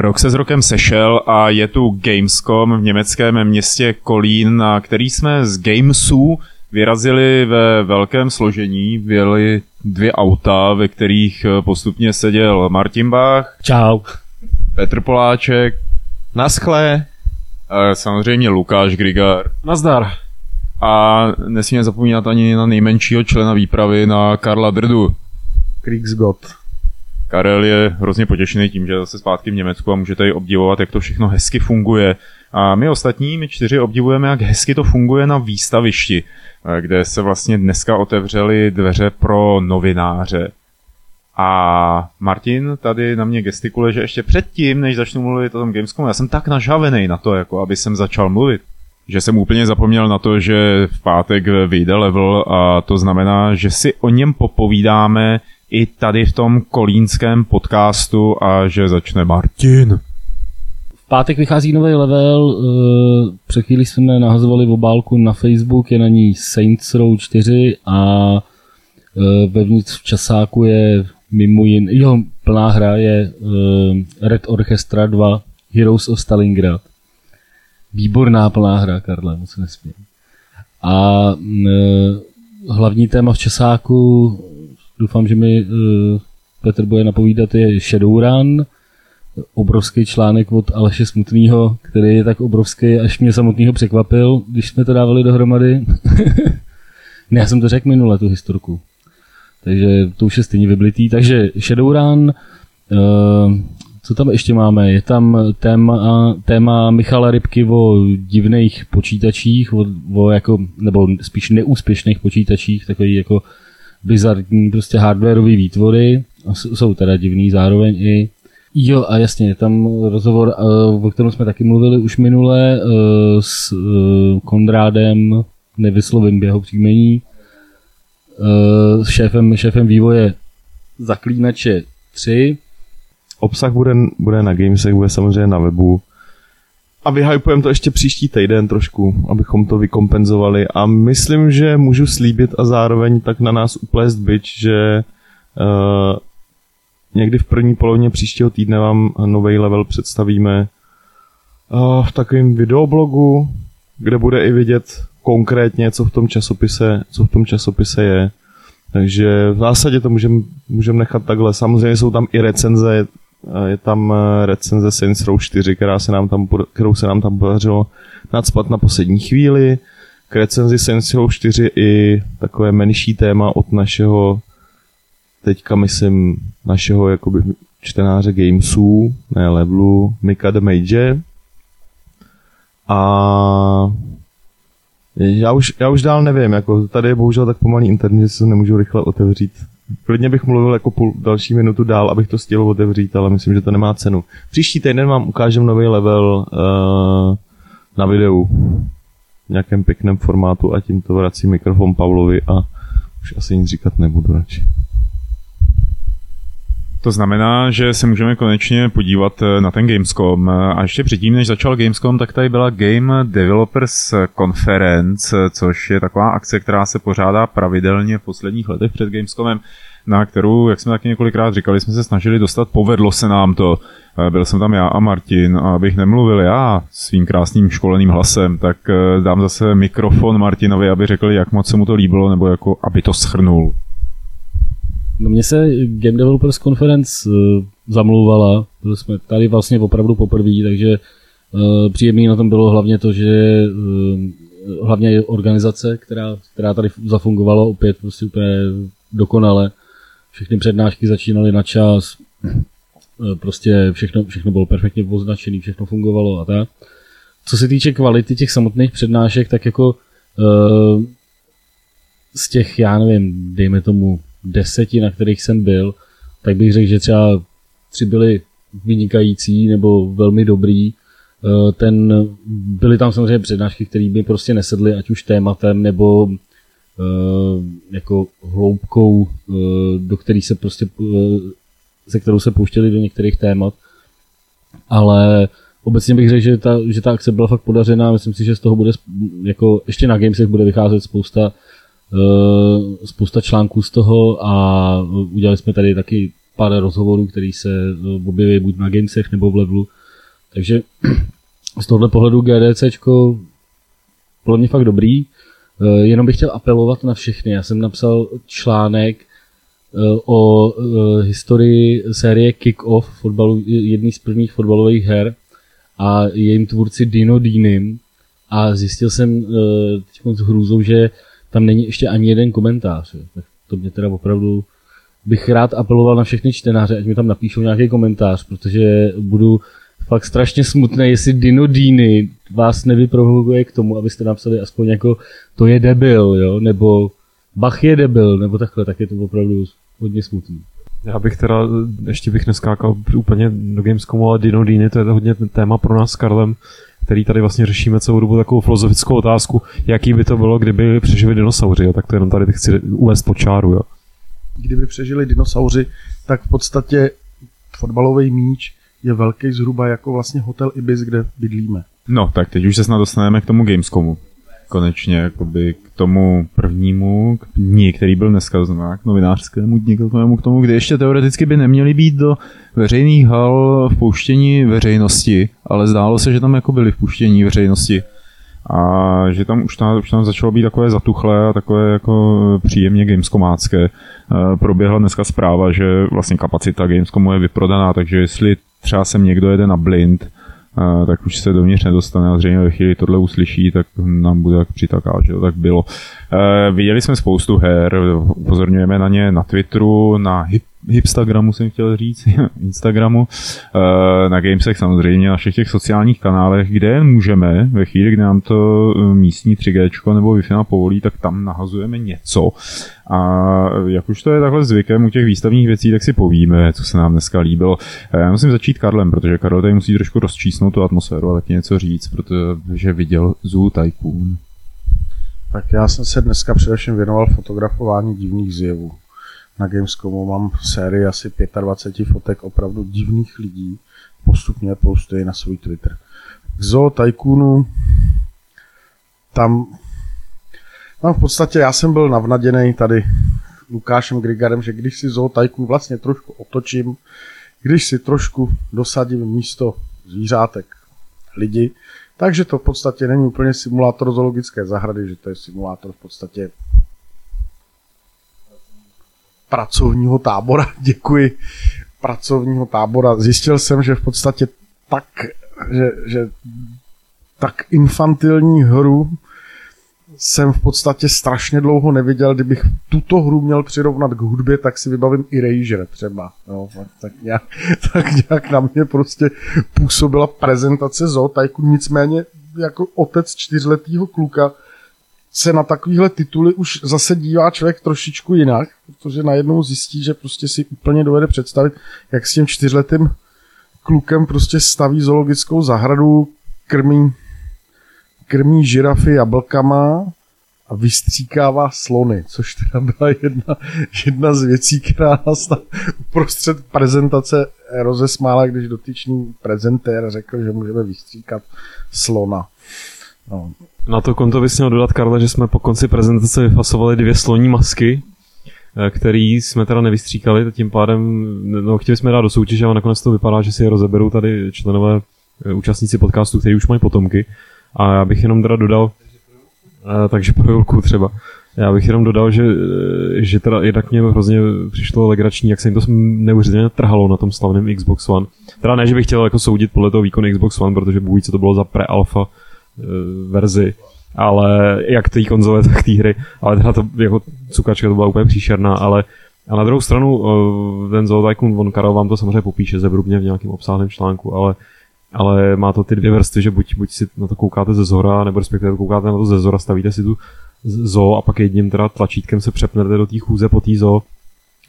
Rok se s rokem sešel a je tu Gamescom v německém městě Kolín, na který jsme z Gamesu vyrazili ve velkém složení. Byly dvě auta, ve kterých postupně seděl Martin Bach. Čau. Petr Poláček. Naschle. A samozřejmě Lukáš Grigar. Nazdar. A nesmíme zapomínat ani na nejmenšího člena výpravy, na Karla Drdu. Kriegsgott. Karel je hrozně potěšený tím, že je zase zpátky v Německu a může tady obdivovat, jak to všechno hezky funguje. A my ostatní, my čtyři, obdivujeme, jak hezky to funguje na výstavišti, kde se vlastně dneska otevřely dveře pro novináře. A Martin tady na mě gestikuluje, že ještě předtím, než začnu mluvit o tom Gamescomu, já jsem tak nažavený na to, jako aby jsem začal mluvit, že jsem úplně zapomněl na to, že v pátek vyjde level a to znamená, že si o něm popovídáme i tady v tom kolínském podcastu a že začne Martin. V pátek vychází nový level, eh, před chvíli jsme nahazovali obálku na Facebook, je na ní Saints Row 4 a eh, vevnitř v časáku je mimo jin, jo, plná hra je uh, Red Orchestra 2 Heroes of Stalingrad. Výborná plná hra, Karle, moc nesmím. A uh, hlavní téma v Česáku, doufám, že mi uh, Petr bude napovídat, je Shadowrun, obrovský článek od Aleše Smutného, který je tak obrovský, až mě samotného překvapil, když jsme to dávali dohromady. ne, já jsem to řekl minule, tu historku takže to už je stejně vyblitý. Takže Shadowrun, uh, co tam ještě máme? Je tam téma, téma Michala Rybky o divných počítačích, o, o jako, nebo spíš neúspěšných počítačích, takový jako bizarní prostě hardwareové výtvory, jsou teda divný zároveň i. Jo, a jasně, je tam rozhovor, uh, o kterém jsme taky mluvili už minule, uh, s uh, Konrádem, nevyslovím jeho příjmení, uh, šéfem, šéfem vývoje Zaklínače 3. Obsah bude, bude na Gamesech, bude samozřejmě na webu. A vyhypujeme to ještě příští týden trošku, abychom to vykompenzovali. A myslím, že můžu slíbit a zároveň tak na nás uplést byč, že uh, někdy v první polovině příštího týdne vám nový level představíme uh, v takovém videoblogu, kde bude i vidět konkrétně, co v tom časopise, co v tom časopise je. Takže v zásadě to můžeme můžem nechat takhle. Samozřejmě jsou tam i recenze, je tam eh, recenze Saints Row 4, která se nám tam, kterou se nám tam podařilo nadspat na poslední chvíli. K recenzi Saints Row 4 i takové menší téma od našeho teďka myslím našeho jakoby čtenáře Gamesů, ne levelu, Mika the Major. A já už, já už dál nevím, jako tady je bohužel tak pomalý internet, že se nemůžu rychle otevřít. Klidně bych mluvil jako půl další minutu dál, abych to stihl otevřít, ale myslím, že to nemá cenu. Příští týden vám ukážem nový level uh, na videu v nějakém pěkném formátu a tím to vrací mikrofon Pavlovi a už asi nic říkat nebudu radši. To znamená, že se můžeme konečně podívat eh, na ten Gamescom. A ještě předtím, než začal Gamescom, tak tady byla Game Developers Conference, což je taková akce, která se pořádá pravidelně v posledních letech před Gamescomem, na kterou, jak jsme taky několikrát říkali, jsme se snažili dostat, povedlo se nám to. Eh, byl jsem tam já a Martin a abych nemluvil já svým krásným školeným hlasem, tak eh, dám zase mikrofon Martinovi, aby řekl, jak moc se mu to líbilo, nebo jako aby to schrnul. No mně se Game Developers Conference uh, zamlouvala, protože jsme tady vlastně opravdu poprvé, takže uh, příjemný na tom bylo hlavně to, že uh, hlavně organizace, která, která tady zafungovala opět prostě úplně dokonale. Všechny přednášky začínaly na čas, prostě všechno, všechno bylo perfektně označené, všechno fungovalo a tak. Co se týče kvality těch samotných přednášek, tak jako z těch, já nevím, dejme tomu deseti, na kterých jsem byl, tak bych řekl, že třeba tři byly vynikající nebo velmi dobrý. Eh, ten, byly tam samozřejmě přednášky, které by prostě nesedly, ať už tématem nebo eh, jako hloubkou, eh, do který se prostě, se kterou se pouštěli do některých témat. Ale obecně bych řekl, že ta, že ta akce byla fakt podařená. Myslím si, že z toho bude, jako ještě na Gamesech bude vycházet spousta spousta článků z toho a udělali jsme tady taky pár rozhovorů, který se eh, objeví buď na Gamesech nebo v levelu. Takže z tohle pohledu GDCčko podle mě fakt dobrý. Eh, jenom bych chtěl apelovat na všechny. Já jsem napsal článek eh, o historii série Kick-Off, fotbalu, jedný z prvních fotbalových her a jejím tvůrci Dino Dinem a zjistil jsem teď s hrůzou, že tam není ještě ani jeden komentář. Tak to mě teda opravdu bych rád apeloval na všechny čtenáře, ať mi tam napíšou nějaký komentář, protože budu fakt strašně smutný, jestli Dino Dini vás nevyprovokuje k tomu, abyste napsali aspoň jako to je debil, jo, nebo Bach je debil, nebo takhle, tak je to opravdu hodně smutný. Já bych teda, ještě bych neskákal úplně do Gamescomu, ale Dino Dini, to je to hodně téma pro nás s Karlem, který tady vlastně řešíme celou dobu takovou filozofickou otázku, jaký by to bylo, kdyby přežili dinosauři, jo? tak to jenom tady chci uvést po čáru. Jo? Kdyby přežili dinosauři, tak v podstatě fotbalový míč je velký zhruba jako vlastně hotel Ibis, kde bydlíme. No, tak teď už se snad dostaneme k tomu Gamescomu konečně jakoby k tomu prvnímu k dní, který byl dneska, znamená k novinářskému dní, k tomu, kdy ještě teoreticky by neměli být do veřejných hal v pouštění veřejnosti, ale zdálo se, že tam jako byli v pouštění veřejnosti a že tam už tam, už tam začalo být takové zatuchlé a takové jako příjemně gamescomácké. E, proběhla dneska zpráva, že vlastně kapacita Gamescomu je vyprodaná, takže jestli třeba sem někdo jede na blind, tak už se dovnitř nedostane a zřejmě ve chvíli tohle uslyší, tak nám bude tak přitaká, že to tak bylo. E, viděli jsme spoustu her, upozorňujeme na ně na Twitteru, na Hip Hipstagramu jsem chtěl říct, Instagramu, e, na Gamesech samozřejmě, na všech těch sociálních kanálech, kde můžeme, ve chvíli, kdy nám to e, místní 3G nebo Wi-Fi povolí, tak tam nahazujeme něco. A jak už to je takhle zvykem u těch výstavních věcí, tak si povíme, co se nám dneska líbilo. E, já musím začít Karlem, protože Karel tady musí trošku rozčísnout tu atmosféru a taky něco říct, protože viděl Zoo Tycoon. Tak já jsem se dneska především věnoval fotografování divných zjevů na Gamescomu mám sérii asi 25 fotek opravdu divných lidí, postupně postuji na svůj Twitter. K Zoo Tycoonu tam tam v podstatě já jsem byl navnaděný tady Lukášem Grigarem, že když si Zoo Tycoon vlastně trošku otočím, když si trošku dosadím místo zvířátek lidi, takže to v podstatě není úplně simulátor zoologické zahrady, že to je simulátor v podstatě pracovního tábora, děkuji, pracovního tábora. Zjistil jsem, že v podstatě tak, že, že tak infantilní hru jsem v podstatě strašně dlouho neviděl. Kdybych tuto hru měl přirovnat k hudbě, tak si vybavím i Erasure třeba. No, tak, nějak, tak nějak na mě prostě působila prezentace Zoo Tycoon, nicméně jako otec čtyřletého kluka se na takovéhle tituly už zase dívá člověk trošičku jinak, protože najednou zjistí, že prostě si úplně dovede představit, jak s tím čtyřletým klukem prostě staví zoologickou zahradu, krmí, krmí žirafy jablkama a vystříkává slony, což teda byla jedna, jedna z věcí, která nás tam uprostřed prezentace rozesmála, když dotyčný prezentér řekl, že můžeme vystříkat slona. No. Na to konto bys měl dodat, Karle, že jsme po konci prezentace vyfasovali dvě sloní masky, eh, který jsme teda nevystříkali, tím pádem no, chtěli jsme dát do soutěže, ale nakonec to vypadá, že si je rozeberou tady členové eh, účastníci podcastu, kteří už mají potomky. A já bych jenom teda dodal, eh, takže pro Julku třeba, já bych jenom dodal, že, že teda jednak mě hrozně přišlo legrační, jak se jim to neuvěřitelně trhalo na tom slavném Xbox One. Teda ne, že bych chtěl jako soudit podle toho výkonu Xbox One, protože bůh co to bylo za pre-alpha Eh, verzi, ale jak té konzole, tak té hry, ale teda to jako cukačka to byla úplně příšerná, ale a na druhou stranu eh, ten Zoo Tycoon von Karel vám to samozřejmě popíše zevrubně v nějakém obsáhlém článku, ale ale má to ty dvě vrstvy, že buď, buď si na to koukáte ze zhora, nebo respektive koukáte na to ze zhora, stavíte si tu zoo a pak jedním teda tlačítkem se přepnete do té chůze po té zoo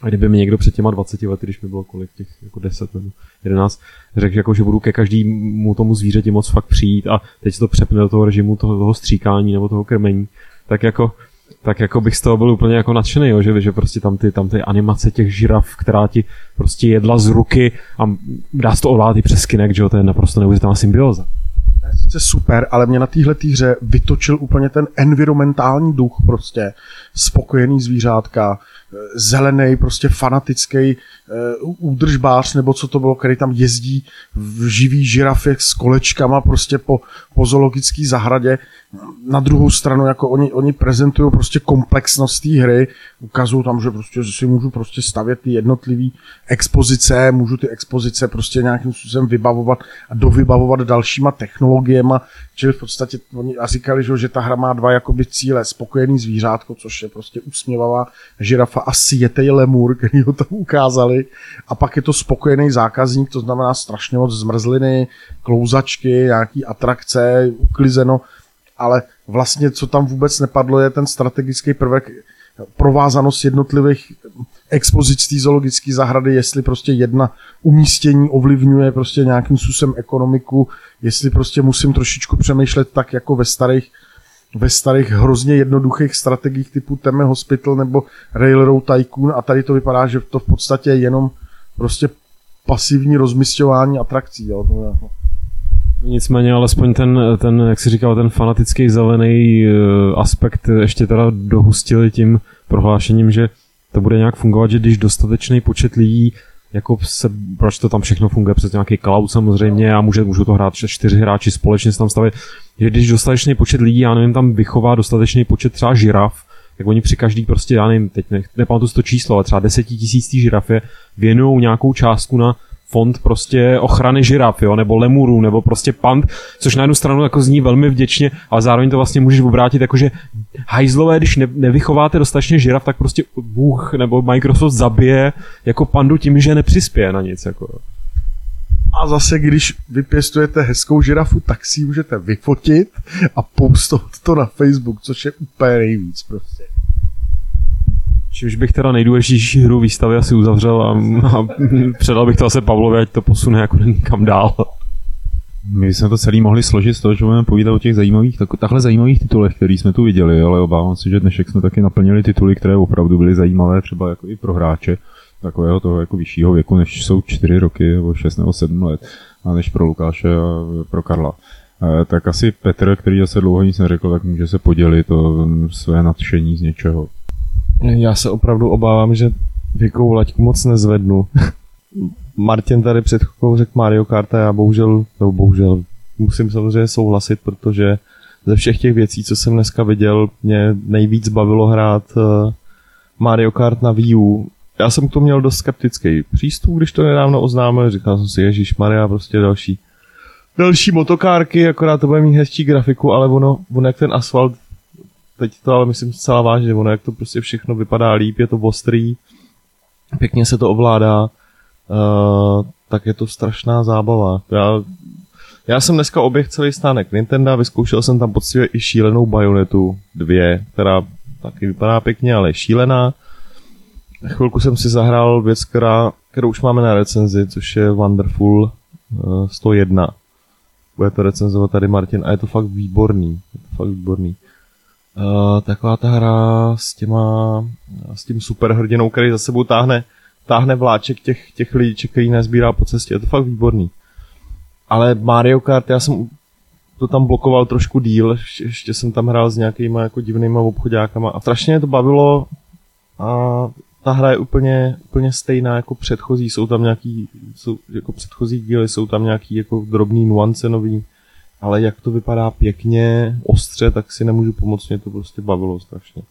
a kdyby mi někdo před těma 20 lety, když mi bylo kolik těch jako 10 nebo 11, řekl, jako, že budu ke každému tomu zvířeti moc fakt přijít a teď se to přepne do toho režimu toho, toho stříkání nebo toho krmení, tak jako tak jako bych z toho byl úplně jako nadšený, jo, že, že prostě tam ty, tam ty animace těch žiraf, která ti prostě jedla z ruky a dá se to ovládat i přes Kinect, že jo, to je naprosto neuvěřitelná symbioza. Sice super, ale mě na téhle hře vytočil úplně ten environmentální duch prostě, spokojený zvířátka, zelený, prostě fanatický uh, údržbář, nebo co to bylo, který tam jezdí v živý žirafech s kolečkama prostě po, po zoologické zahradě. Na druhou stranu, jako oni, oni prezentují prostě komplexnost té hry, ukazují tam, že prostě že si můžu prostě stavět ty jednotlivé expozice, můžu ty expozice prostě nějakým způsobem vybavovat a dovybavovat dalšíma technologiemi, čili v podstatě oni a říkali, že, že ta hra má dva jakoby cíle, spokojený zvířátko, což je prostě usměvavá žirafa a sjetej lemur, který ho tam ukázali. A pak je to spokojený zákazník, to znamená strašně moc zmrzliny, klouzačky, nějaký atrakce, uklizeno, ale vlastně co tam vůbec nepadlo je ten strategický prvek provázanost jednotlivých expozic té zoologické zahrady, jestli prostě jedna umístění ovlivňuje prostě nějakým způsobem ekonomiku, jestli prostě musím trošičku přemýšlet tak jako ve starých ve starých hrozně jednoduchých strategiích typu Teme Hospital nebo Railroad Tycoon a tady to vypadá, že to v podstatě je jenom prostě pasivní rozmysťování atrakcí. Jo. To je, jako- Nicméně alespoň ten, ten, jak si říkal, ten fanatický zelený eh, aspekt ještě teda dohustili tím prohlášením, že to bude nějak fungovat, že když dostatečný počet lidí jako se, proč to tam všechno funguje přes nějaký cloud samozřejmě a může, můžou to hrát čtyři hráči společně se tam stavit, že když dostatečný počet lidí, já nevím, tam vychová dostatečný počet třeba žiraf, tak oni při každý prostě, já nevím, teď ne, nepamatuji to číslo, ale třeba desetitisíctý žirafě věnují nějakou částku na fond prostě ochrany žiraf, jo, nebo lemurů, nebo prostě pand, což na jednu stranu jako zní velmi vděčně, ale zároveň to vlastně můžeš obrátit jako, že hajzlové, když ne, nevychováte dostatečně žiraf, tak prostě Bůh nebo Microsoft zabije jako pandu tím, že nepřispěje na nic. Jako. A zase, když vypěstujete hezkou žirafu, tak si ji můžete vyfotit a postovat to na Facebook, což je úplně nejvíc prostě. Čímž bych teda nejdůležitější hru výstavy asi uzavřel a, a předal bych to asi Pavlovi, ať to posune jako někam dál. My jsme to celý mohli složit z toho, že budeme povídat o těch zajímavých, tak, takhle zajímavých titulech, který jsme tu viděli, ale obávám se, že dnešek jsme taky naplnili tituly, které opravdu byly zajímavé, třeba jako i pro hráče takového toho jako vyššího věku, než jsou 4 roky nebo 6 nebo 7 let, a než pro Lukáše a pro Karla. E, tak asi Petr, který zase dlouho nic neřekl, tak může se podělit o své nadšení z něčeho. Já se opravdu obávám, že věkovou laťku moc nezvednu. Martin tady před chvilkou řekl Mario Kart a já bohužel, nebo bohužel, musím samozřejmě souhlasit, protože ze všech těch věcí, co jsem dneska viděl, mě nejvíc bavilo hrát uh, Mario Kart na Wii U. Já jsem k tomu měl dost skeptický přístup, když to nedávno oznámil, říkal jsem si, Ježíš Maria, prostě další další motokárky, akorát to bude mít hezčí grafiku, ale ono, ono jak ten asfalt teď to ale myslím zcela vážně, ono jak to prostě všechno vypadá líp, je to ostrý, pěkně se to ovládá, uh, tak je to strašná zábava. Já, já jsem dneska oběh celý stánek Nintendo, vyzkoušel jsem tam poctivě i šílenou Bayonetu 2, která taky vypadá pěkně, ale je šílená. Chvilku jsem si zahrál věc, která, kterou už máme na recenzi, což je Wonderful uh, 101. Bude to recenzovat tady Martin a je to fakt výborný. Je to fakt výborný. Uh, taková ta hra s těma, s tím superhrdinou, který za sebou táhne, táhne vláček těch, těch lidí, který nezbírá po cestě. Je to fakt výborný. Ale Mario Kart, já jsem to tam blokoval trošku díl, ještě, jsem tam hrál s nějakýma jako divnýma obchodákama a strašně to bavilo a ta hra je úplně, úplně stejná jako předchozí, jsou tam nějaký, jsou, jako předchozí díly, jsou tam nějaký jako drobný nuance nový, ale jak to vypadá pěkně, ostře, tak si nemůžu pomoct, mě to prostě bavilo strašně.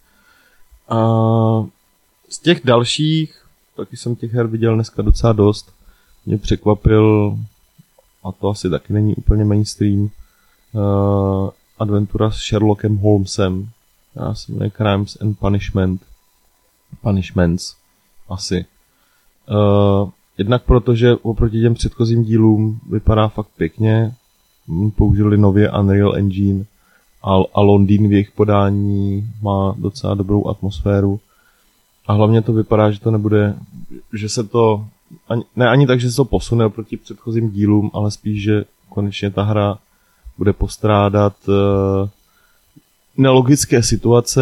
A z těch dalších, taky jsem těch her viděl dneska docela dost, mě překvapil, a to asi taky není úplně mainstream, uh, adventura s Sherlockem Holmesem, já se jmenuje Crimes and Punishment, Punishments, asi. Uh, jednak protože oproti těm předchozím dílům vypadá fakt pěkně, použili nově Unreal Engine a, a Londýn v jejich podání má docela dobrou atmosféru. A hlavně to vypadá, že to nebude, že se to, ani, ne ani tak, že se to posune oproti předchozím dílům, ale spíš, že konečně ta hra bude postrádat uh, nelogické situace,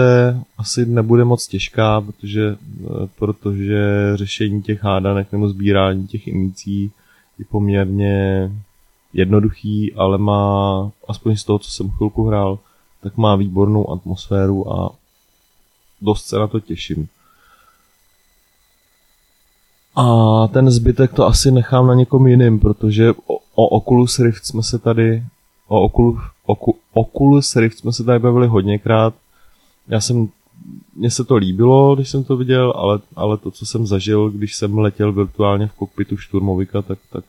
asi nebude moc těžká, protože, uh, protože řešení těch hádanek nebo sbírání těch imicí je poměrně jednoduchý, ale má, aspoň z toho, co jsem chvilku hrál, tak má výbornou atmosféru a dost se na to těším. A ten zbytek to asi nechám na někom jiným, protože o, o Oculus Rift jsme se tady o Oculus, Ocu, Oculus Rift jsme se tady bavili hodněkrát. Já jsem, mně se to líbilo, když jsem to viděl, ale, ale to, co jsem zažil, když jsem letěl virtuálně v kokpitu šturmovika, tak, tak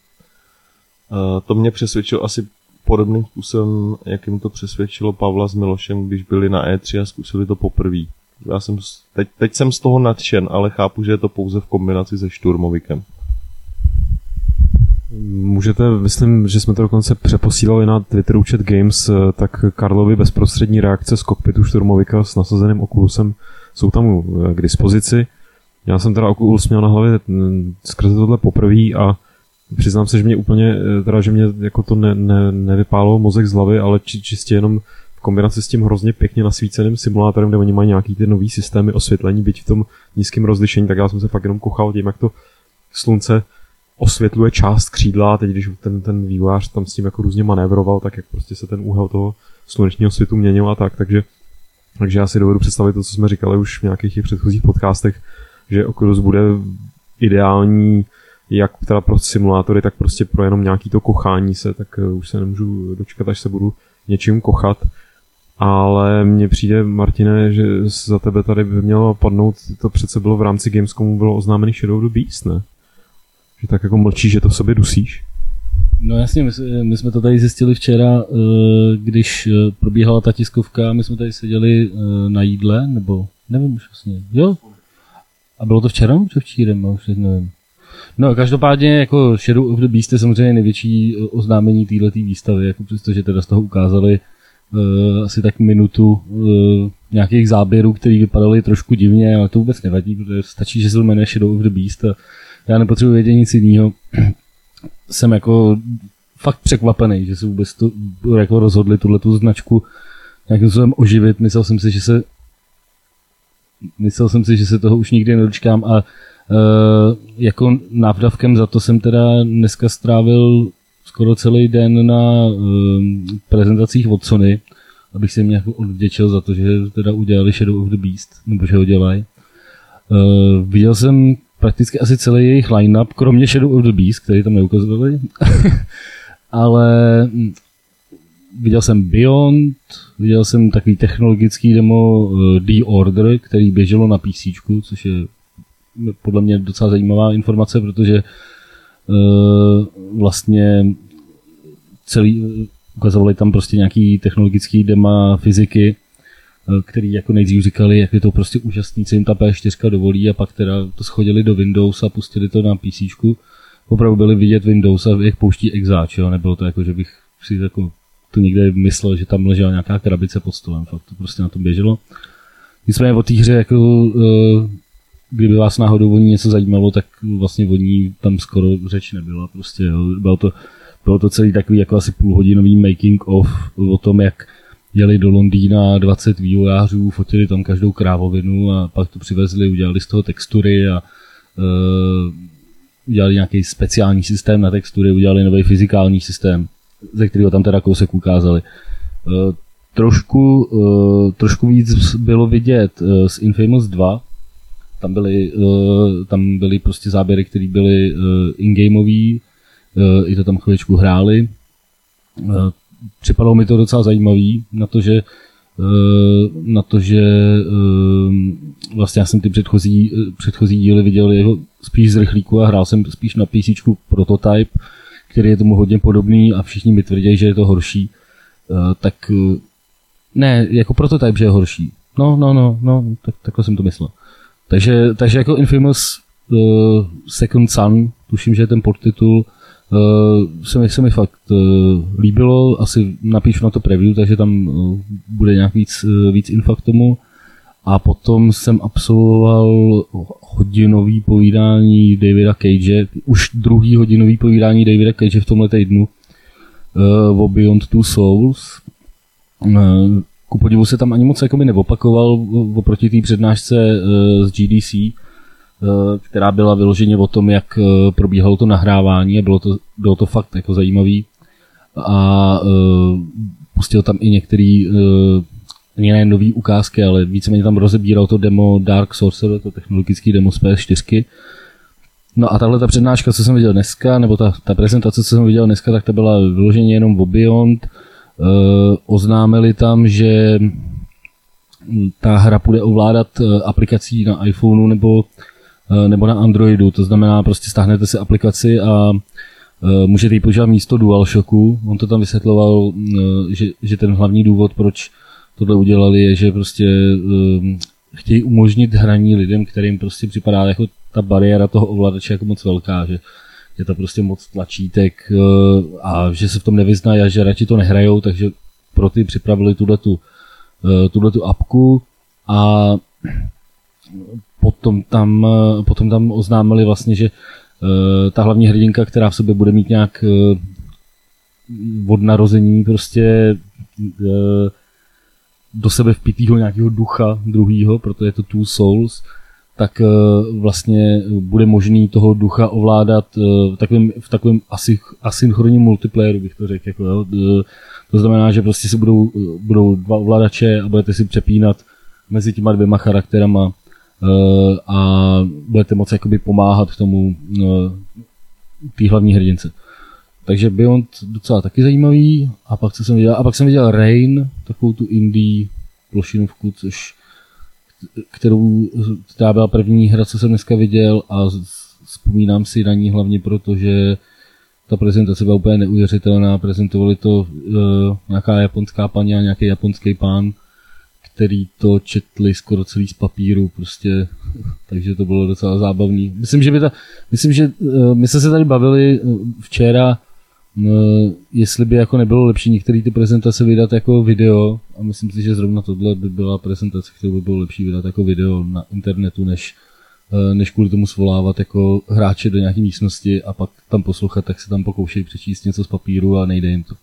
to mě přesvědčilo asi podobným způsobem, jakým to přesvědčilo Pavla s Milošem, když byli na E3 a zkusili to poprvé. Já jsem, teď, teď jsem z toho nadšen, ale chápu, že je to pouze v kombinaci se šturmovikem. Můžete, myslím, že jsme to dokonce přeposílali na Twitteru chat Games, eh, tak Karlovi bezprostřední reakce z kokpitu šturmovika s nasazeným Oculusem jsou tam eh, k dispozici. Já jsem teda Oculus měl na hlavě mm, skrze tohle poprvé a přiznám se, že mě úplně, eh, teda, že mě jako to ne, ne, nevypálo mozek z hlavy, ale či, čistě jenom v kombinaci s tím hrozně pěkně nasvíceným simulátorem, kde oni mají nějaký ty nový systémy osvětlení, byť v tom nízkém rozlišení, tak já jsem se fakt jenom kochal tím, jak to slunce osvětluje část křídla teď, když ten, ten vývojář tam s tím jako různě manévroval, tak jak prostě se ten úhel toho slunečního světu měnil a tak, takže, takže já si dovedu představit to, co jsme říkali už v nějakých těch předchozích podcastech, že Oculus bude ideální jak teda pro simulátory, tak prostě pro jenom nějaký to kochání se, tak eh, už se nemůžu dočkat, až se budu něčím kochat. Ale mně přijde, Martine, že za tebe tady by mělo padnout, to přece bylo v rámci Gamescomu, bylo oznámený Shadow the Beast, ne? Že tak jako mlčíš, že to v sobě dusíš? No jasně, my, my jsme to tady zjistili včera, eh, když eh, probíhala ta tiskovka, my jsme tady seděli na jídle, nebo nevím už vlastně, jo? A bylo to včera, nebo včírem, už nevím. No každopádně jako Shadow of the Beast je samozřejmě největší oznámení této výstavy, jako přestože teda z toho ukázali uh, asi tak minutu uh, nějakých záběrů, které vypadaly trošku divně, ale to vůbec nevadí, protože stačí, že se jmenuje Shadow of the Beast a já nepotřebuji vědět nic jiného. Jsem jako fakt překvapený, že se vůbec to, jako rozhodli tuhle tu značku nějakým způsobem oživit. Myslel jsem si, že se myslel jsem si, že se toho už nikdy nedočkám a jako návdavkem za to jsem teda dneska strávil skoro celý den na uh, prezentacích od Sony, abych se nějak odvděčil za to, že teda udělali Shadow of the Beast, nebo že ho dělají. Uh, viděl jsem prakticky asi celý jejich line-up, kromě Shadow of the Beast, který tam neukazovali. Ale hm, viděl jsem Beyond, viděl jsem takový technologický demo uh, The Order, který běželo na PC, což je podle mě docela zajímavá informace, protože uh, vlastně celý, ukazovali tam prostě nějaký technologický dema fyziky, Eh, který jako nejdřív říkali, jak je to prostě úžasný, co jim ta P4 dovolí a pak teda to schodili do Windows a pustili to na PC. Opravdu byli vidět Windows a jak pouští exáč, jo? nebylo to jako, že bych si jako to někde myslel, že tam ležela nějaká krabice pod stolem, fakt to prostě na tom běželo. Nicméně o té hře, jako, eh, kdyby vás náhodou o ní něco zajímalo, tak vlastně o ní tam skoro řeč nebyla. Prostě, jo. Bylo, to, bylo to celý takový jako asi půlhodinový making of o tom, jak jeli do Londýna 20 vývojářů, fotili tam každou krávovinu a pak to přivezli, udělali z toho textury a uh, udělali nějaký speciální systém na textury, udělali nový fyzikální systém, ze kterého tam teda kousek ukázali. Uh, trošku, uh, trošku víc bylo vidět uh, z Infamous 2, tam byly, uh, tam byly prostě záběry, které byly uh, in-gameový, uh, i to tam chvíličku hráli. Uh, připadalo mi to docela zajímavý na to, že na to, že vlastně já jsem ty předchozí, předchozí díly viděl jeho spíš z rychlíku a hrál jsem spíš na PC prototype, který je tomu hodně podobný a všichni mi tvrdí, že je to horší. Tak ne, jako prototype, že je horší. No, no, no, no, tak, takhle jsem to myslel. Takže, takže jako Infamous uh, Second Sun, tuším, že je ten podtitul, Uh, se, mi, se mi fakt uh, líbilo, asi napíšu na to preview, takže tam uh, bude nějak víc, uh, víc info k tomu. A potom jsem absolvoval hodinový povídání Davida Cage, už druhý hodinový povídání Davida Cage v tomhle týdnu uh, o Beyond Two Souls. Uh, ku podivu se tam ani moc jakoby neopakoval oproti té přednášce uh, z GDC, Eh, která byla vyloženě o tom, jak eh, probíhalo to nahrávání a bylo to, bylo to fakt jako zajímavý. a pustil tam i některý uh, ne nový ukázky, ale víceméně tam rozebíral to demo Dark Sorcerer, to technologický demo z PS4. No a tahle ta přednáška, co jsem viděl dneska, nebo ta, ta prezentace, co jsem viděl dneska, tak ta byla vyloženě jenom o Beyond. Oznámili tam, že ta hra bude ovládat uh, aplikací na iPhoneu nebo, uh, nebo na Androidu. To znamená, prostě stáhnete si aplikaci a uh, můžete ji používat místo DualShocku. On to tam vysvětloval, že, že ten hlavní důvod, proč tohle udělali, je, že prostě chtějí umožnit hraní lidem, kterým prostě připadá jako ta bariéra toho ovladače jako moc velká, že je to prostě moc tlačítek a že se v tom nevyznají a že radši to nehrajou, takže pro ty připravili tuhletu, uh, tuhletu apku a potom tam, uh, potom tam oznámili vlastně, že uh, ta hlavní hrdinka, která v sobě bude mít nějak od narození prostě do sebe vpitýho nějakého ducha druhýho, proto je to Two Souls, tak vlastně bude možný toho ducha ovládat v takovém, v takovém asynchronním multiplayeru, bych to řekl. Jako, jo. To znamená, že prostě si budou, budou dva ovladače a budete si přepínat mezi těma dvěma charakterama uh, a budete moci jakoby pomáhat tomu uh, té hlavní hrdince. Takže Beyond docela taky zajímavý. A pak, co jsem viděl, a pak jsem viděl Rain, takovou tu indie plošinovku, což kterou, která byla první hra, co jsem dneska viděl a vzpomínám si na ní hlavně proto, že ta prezentace byla úplně neuvěřitelná, prezentovali to uh, nějaká japonská paní a nějaký japonský pán, který to četli skoro celý z papíru, prostě, takže to bylo docela zábavný. Myslím, že by ta, myslím, že uh, my jsme se tady bavili včera No, jestli by jako nebylo lepší některé ty prezentace vydat jako video, a myslím si, že zrovna tohle by byla prezentace, kterou by bylo lepší vydat jako video na internetu, než, než kvůli tomu svolávat jako hráče do nějaké místnosti a pak tam poslouchat, tak se tam pokoušejí přečíst něco z papíru a nejde jim to.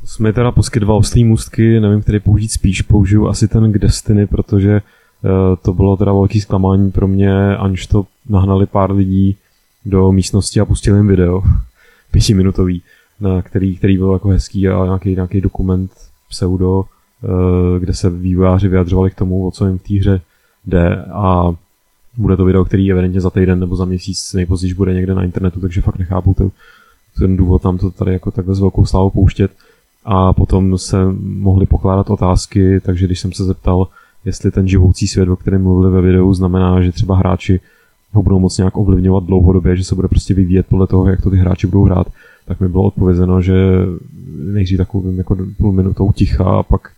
To jsme teda poskytval oslý můstky, nevím, který použít spíš, použiju asi ten k Destiny, protože uh, to bylo teda velký zklamání pro mě, aniž to nahnali pár lidí do místnosti a pustili jim video pětiminutový, na který, který byl jako hezký a nějaký, nějaký dokument pseudo, eh, kde se vývojáři vyjadřovali k tomu, o co jim v té hře jde a bude to video, který evidentně za týden nebo za měsíc nejpozději bude někde na internetu, takže fakt nechápu ten, ten důvod tam to tady jako takhle s velkou slávou pouštět. A potom se mohly pokládat otázky, takže když jsem se zeptal, jestli ten živoucí svět, o kterém mluvili ve videu, znamená, že třeba hráči ho budou moc nějak ovlivňovat dlouhodobě, že se bude prostě vyvíjet podle toho, jak to ty hráči budou hrát, tak mi bylo odpovězeno, že nejdřív takovým jako půl minutou ticha a pak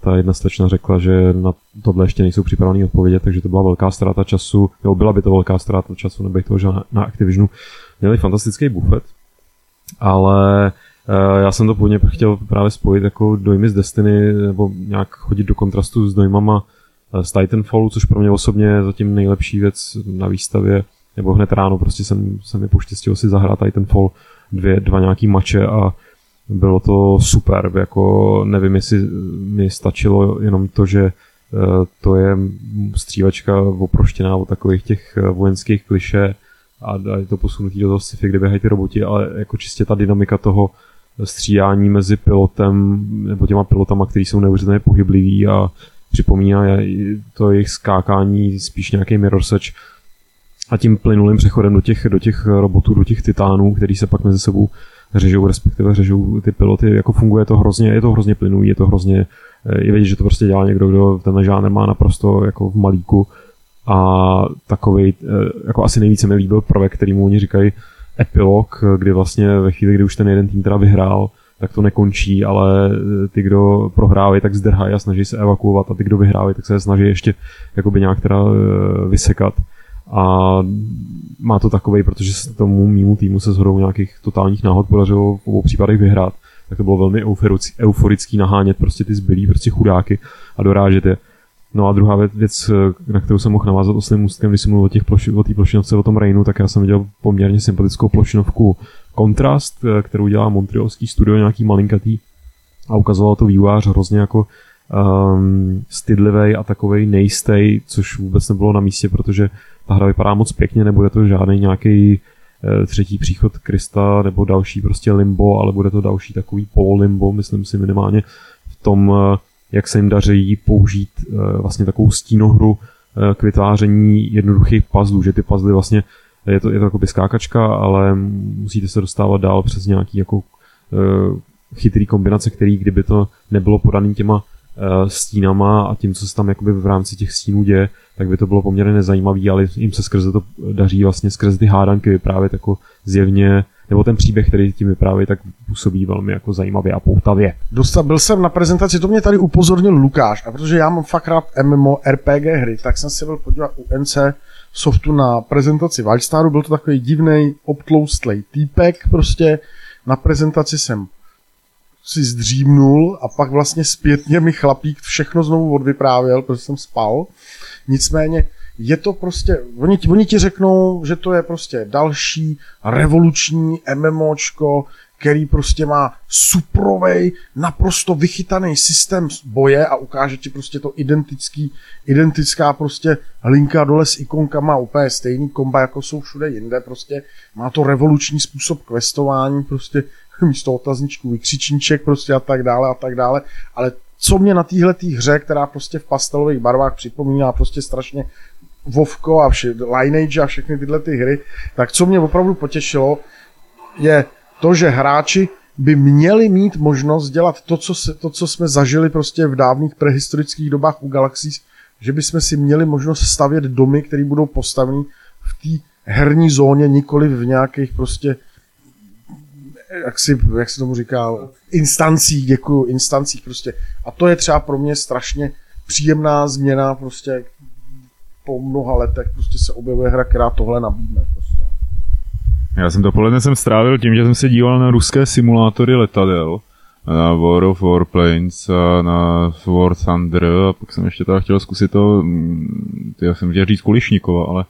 ta jedna slečna řekla, že na tohle ještě nejsou připravený odpovědět, takže to byla velká ztráta času, jo, byla by to velká ztráta času, nebych toho, že na, Activisionu měli fantastický bufet, ale uh, já jsem to původně chtěl právě spojit jako dojmy z Destiny, nebo nějak chodit do kontrastu s dojmama z Titanfallu, což pro mě osobně je zatím nejlepší věc na výstavě, nebo hned ráno prostě jsem, jsem mi poštěstil si zahrát Titanfall dvě, dva nějaký mače a bylo to super, jako nevím, jestli mi stačilo jenom to, že eh, to je střílečka oproštěná od takových těch eh, vojenských kliše a je to posunutí do toho sci-fi, kde běhají ty roboti, ale jako čistě ta dynamika toho střídání mezi pilotem nebo těma pilotama, kteří jsou neuvěřitelně pohybliví a připomíná to jejich skákání spíš nějaký mirror search a tím plynulým přechodem do těch, do těch robotů, do těch titánů, který se pak mezi sebou řežou, respektive řežou ty piloty, jako funguje to hrozně, je to hrozně plynulý, je to hrozně, eh, je vidět, že to prostě dělá někdo, kdo ten žánr má naprosto jako v malíku a takový, eh, jako asi nejvíce mi líbil prvek, který mu oni říkají epilog, kdy vlastně ve chvíli, kdy už ten jeden tým teda vyhrál, tak to nekončí, ale eh, ty, kdo prohrávají, tak zdrhají a snaží se evakuovat a ty, kdo vyhrávají, tak se snaží ještě jakoby nějak teda eh, vysekat. A má to takový, protože se tomu mýmu týmu se zhodou nějakých totálních náhod podařilo v obou případech vyhrát, tak to bylo velmi euforický nahánět prostě ty zbylí, prostě chudáky a dorážet je. No a druhá věc, na kterou jsem mohl navázat oslým ústkem, když jsem mluvil o té ploši, o plošinovce, o tom Rainu, tak já jsem viděl poměrně sympatickou plošinovku Kontrast, eh, kterou dělá montrealský studio, nějaký malinkatý a ukazovalo to vývojář hrozně jako um, stydlivý a takový nejistý, což vůbec nebylo na místě, protože ta hra vypadá moc pěkně, nebude to žádný nějaký eh, třetí příchod Krista nebo další prostě limbo, ale bude to další takový pololimbo, myslím si minimálně v tom, eh, jak se jim daří použít vlastně takovou stínohru k vytváření jednoduchých puzzlů, že ty puzzly vlastně je to, je to jako skákačka, ale musíte se dostávat dál přes nějaký jako chytrý kombinace, který kdyby to nebylo podaný těma Eh, stínama a tím, co se tam jakoby v rámci těch stínů děje, tak by to bylo poměrně nezajímavý, ale jim se skrze to daří vlastně skrze ty hádanky vyprávět jako zjevně nebo ten příběh, který tím vypráví, tak působí velmi jako zajímavě a poutavě. Dostal, byl jsem na prezentaci, to mě tady upozornil Lukáš, a protože já mám fakt rád MMO RPG hry, tak jsem se byl podívat u NC softu na prezentaci Wildstaru, byl to takový divný obtloustlej týpek, prostě na prezentaci jsem si zdřímnul a pak vlastně zpětně mi chlapík všechno znovu odvyprávěl, protože jsem spal. Nicméně je to prostě, oni, oni ti řeknou, že to je prostě další revoluční MMOčko, který prostě má suprovej, naprosto vychytaný systém boje a ukáže ti prostě to identický, identická prostě linka dole s ikonkama, úplně stejný komba, jako jsou všude jinde, prostě má to revoluční způsob questování, prostě místo otazníčku vykřičníček prostě a tak dále a tak dále, ale co mě na téhle hře, která prostě v pastelových barvách připomíná prostě strašně Vovko a vše, Lineage a všechny tyhle ty hry, tak co mě opravdu potěšilo, je to, že hráči by měli mít možnost dělat to, co, se, to, co jsme zažili prostě v dávných prehistorických dobách u Galaxies, že bychom si měli možnost stavět domy, které budou postaveny v té herní zóně, nikoli v nějakých prostě jak, si, jak se tomu říká, instancích, děkuju, instancích prostě. A to je třeba pro mě strašně příjemná změna prostě po mnoha letech prostě se objevuje hra, která tohle nabídne. Prostě. Já jsem dopoledne jsem strávil tím, že jsem se díval na ruské simulátory letadel, na War of Warplanes a na War Thunder a pak jsem ještě teda chtěl zkusit to, mm, já jsem chtěl říct Kulišníkova, ale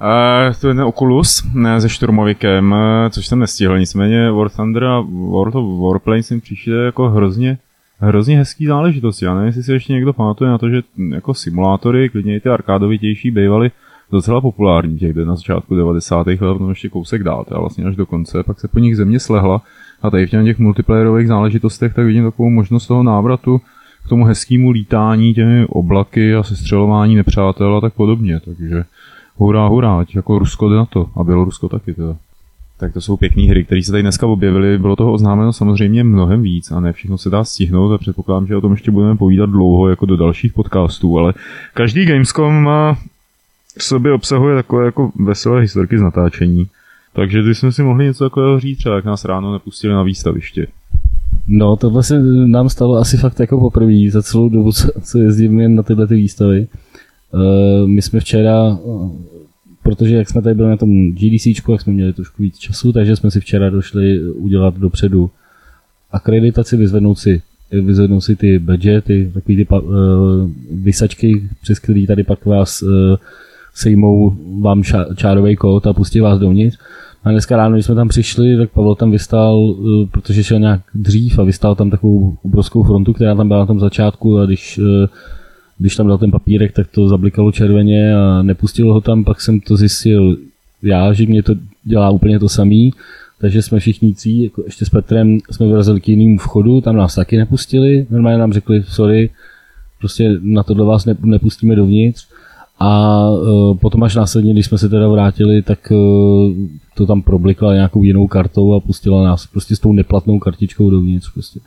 Uh, to je ten Oculus ne, se Šturmovikem, což jsem nestihl, nicméně War Thunder a World of Warplanes mi přišly jako hrozně, hrozně hezký záležitosti. Já nevím, jestli si ještě někdo pamatuje na to, že jako simulátory, klidně i ty arkádovitější, bývaly docela populární těch na začátku 90. let, potom ještě kousek dál, teda vlastně až do konce, pak se po nich země slehla a tady v těch multiplayerových záležitostech tak vidím takovou možnost toho návratu k tomu hezkému lítání těmi oblaky a sestřelování nepřátel a tak podobně, takže hurá, hurá, jako Rusko jde na to a Bělorusko taky teda. Tak to jsou pěkné hry, které se tady dneska objevily. Bylo toho oznámeno samozřejmě mnohem víc a ne všechno se dá stihnout a předpokládám, že o tom ještě budeme povídat dlouho jako do dalších podcastů, ale každý Gamescom má v sobě obsahuje takové jako veselé historky z natáčení. Takže ty jsme si mohli něco takového říct, třeba jak nás ráno nepustili na výstaviště. No, to vlastně nám stalo asi fakt jako poprvé za celou dobu, co, co jezdím jen na tyhle ty výstavy. Uh, my jsme včera, uh, protože jak jsme tady byli na tom GDC, jak jsme měli trošku víc času, takže jsme si včera došli udělat dopředu akreditaci, vyzvednout si, vyzvednout si ty badge, ty takový ty uh, vysačky, přes který tady pak vás uh, sejmou vám čárový kód a pustí vás dovnitř. A dneska ráno, když jsme tam přišli, tak Pavel tam vystál, protože šel nějak dřív a vystál tam takovou obrovskou frontu, která tam byla na tom začátku a když když tam dal ten papírek, tak to zablikalo červeně a nepustilo ho tam, pak jsem to zjistil já, že mě to dělá úplně to samý, takže jsme všichni tří, jako ještě s Petrem, jsme vyrazili k jinému vchodu, tam nás taky nepustili, normálně nám řekli, sorry, prostě na tohle vás nepustíme dovnitř. A uh, potom až následně, když jsme se teda vrátili, tak uh, to tam problikla nějakou jinou kartou a pustila nás prostě s tou neplatnou kartičkou dovnitř. Prostě.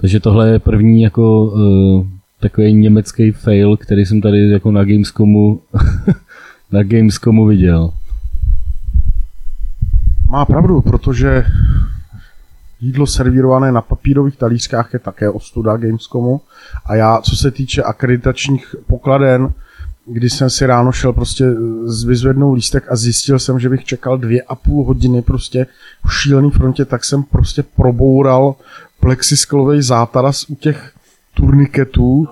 Takže tohle je první jako uh, takový německý fail, který jsem tady jako na Gamescomu na Gamescomu viděl. Má pravdu, protože jídlo servírované na papírových talířkách je také ostuda Gamescomu a já, co se týče akreditačních pokladen, když jsem si ráno šel prostě vyzvednout lístek a zjistil jsem, že bych čekal dvě a půl hodiny prostě v šílený frontě, tak jsem prostě proboural plexisklový zátaras u těch turniketů.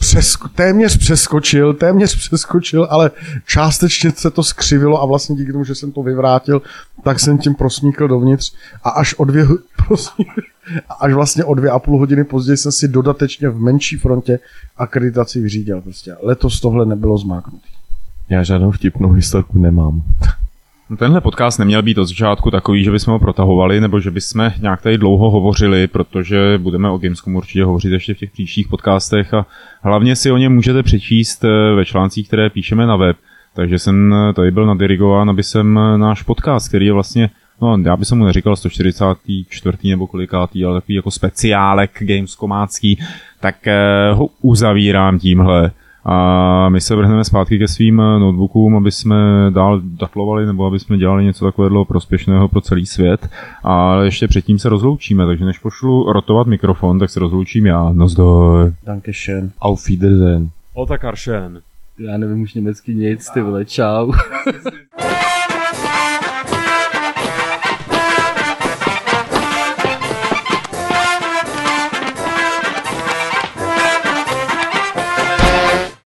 Přesko, téměř přeskočil, téměř přeskočil, ale částečně se to skřivilo a vlastně díky tomu, že jsem to vyvrátil, tak jsem tím prosmíkl dovnitř a až o dvě, prosmíkl, až vlastně o dvě a půl hodiny později jsem si dodatečně v menší frontě akreditaci vyřídil. Prostě. Letos tohle nebylo zmáknutý. Já žádnou vtipnou historku nemám. No tenhle podcast neměl být od začátku takový, že bychom ho protahovali, nebo že bychom nějak tady dlouho hovořili, protože budeme o Gamescomu určitě hovořit ještě v těch příštích podcastech a hlavně si o něm můžete přečíst eh, ve článcích, které píšeme na web. Takže jsem eh, tady byl nadirigován, aby jsem eh, náš podcast, který je vlastně, no já bych mu neříkal 144. nebo kolikátý, ale takový jako speciálek gamescomácký, tak ho uzavírám tímhle. A my se vrhneme zpátky ke svým notebookům, aby jsme dál datlovali nebo aby jsme dělali něco takového prospěšného pro celý svět. A ještě předtím se rozloučíme, takže než pošlu rotovat mikrofon, tak se rozloučím já. Nozdor. Dankeschön. Auf Wiedersehen. Otakaršen. Já nevím už německy nic, ty vole, čau.